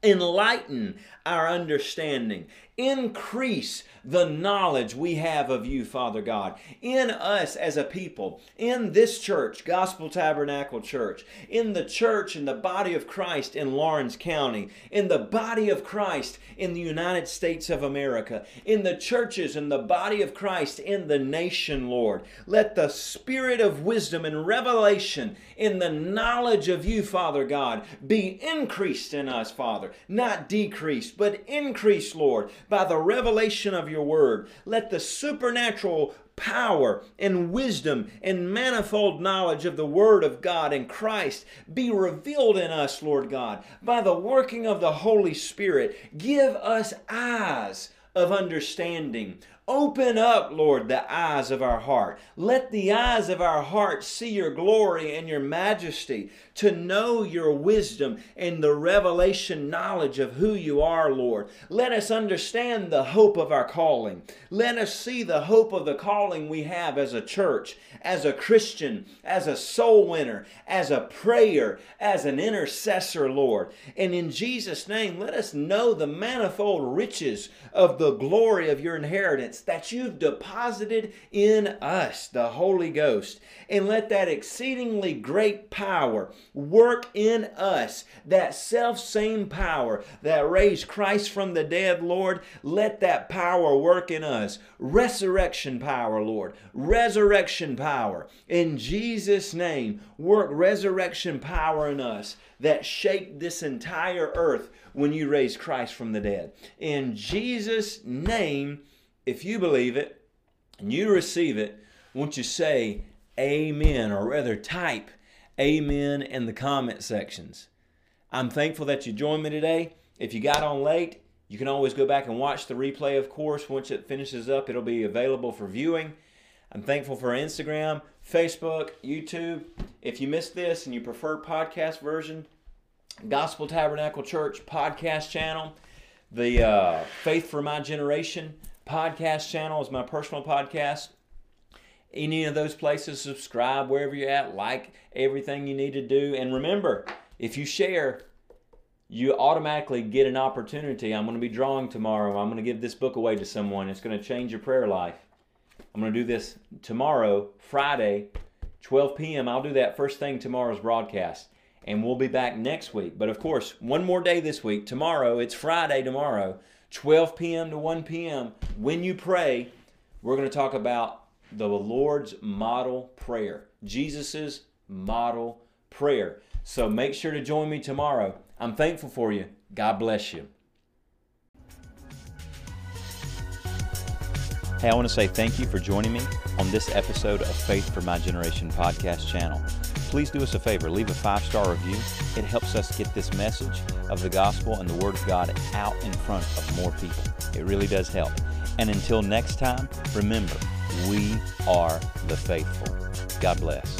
S1: Enlighten our understanding. Increase the knowledge we have of you, Father God, in us as a people, in this church, Gospel Tabernacle Church, in the church and the body of Christ in Laurens County, in the body of Christ in the United States of America, in the churches and the body of Christ in the nation, Lord. Let the spirit of wisdom and revelation in the knowledge of you, Father God, be increased in us, Father, not decreased, but increase, Lord, by the revelation of your word. Let the supernatural power and wisdom and manifold knowledge of the Word of God and Christ be revealed in us, Lord God, by the working of the Holy Spirit. Give us eyes of understanding, Open up, Lord, the eyes of our heart. Let the eyes of our heart see your glory and your majesty, to know your wisdom and the revelation knowledge of who you are, Lord. Let us understand the hope of our calling. Let us see the hope of the calling we have as a church, as a Christian, as a soul winner, as a prayer, as an intercessor, Lord. And in Jesus' name, let us know the manifold riches of the glory of your inheritance that you've deposited in us, the Holy Ghost. And let that exceedingly great power work in us, that self same power that raised Christ from the dead, Lord. Let that power work in us. Resurrection power, Lord. Resurrection power. In Jesus' name, work resurrection power in us that shaped this entire earth when you raised Christ from the dead. In Jesus' name, if you believe it and you receive it, won't you say amen or rather type amen in the comment sections? I'm thankful that you joined me today. If you got on late, you can always go back and watch the replay, of course. Once it finishes up, it'll be available for viewing. I'm thankful for Instagram, Facebook, YouTube. If you missed this and you prefer podcast version, Gospel Tabernacle Church podcast channel, the uh, Faith for My Generation podcast channel is my personal podcast. Any of those places, subscribe wherever you're at, like everything you need to do. And remember, if you share, you automatically get an opportunity. I'm going to be drawing tomorrow. I'm going to give this book away to someone. It's going to change your prayer life. I'm going to do this tomorrow, Friday, 12 p.m. I'll do that first thing tomorrow's broadcast. And we'll be back next week. But of course, one more day this week. Tomorrow, it's Friday tomorrow. 12 p.m. to 1 p.m. When you pray, we're going to talk about the Lord's model prayer, Jesus's model prayer. So make sure to join me tomorrow. I'm thankful for you. God bless you. Hey, I want to say thank you for joining me on this episode of Faith for My Generation podcast channel please do us a favor leave a five star review. It helps us get this message of the gospel and the Word of God out in front of more people. It really does help. And until next time, remember, we are the faithful. God bless.